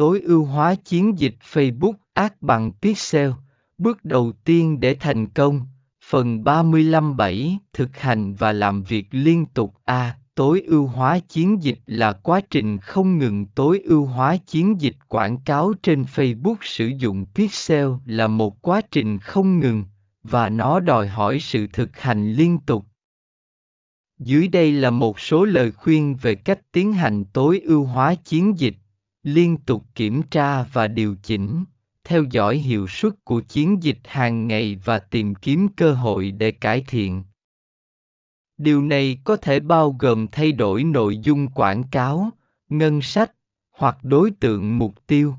tối ưu hóa chiến dịch Facebook Ads bằng Pixel. Bước đầu tiên để thành công. Phần 35.7 Thực hành và làm việc liên tục A. Tối ưu hóa chiến dịch là quá trình không ngừng tối ưu hóa chiến dịch quảng cáo trên Facebook sử dụng Pixel là một quá trình không ngừng, và nó đòi hỏi sự thực hành liên tục. Dưới đây là một số lời khuyên về cách tiến hành tối ưu hóa chiến dịch, liên tục kiểm tra và điều chỉnh, theo dõi hiệu suất của chiến dịch hàng ngày và tìm kiếm cơ hội để cải thiện. Điều này có thể bao gồm thay đổi nội dung quảng cáo, ngân sách hoặc đối tượng mục tiêu.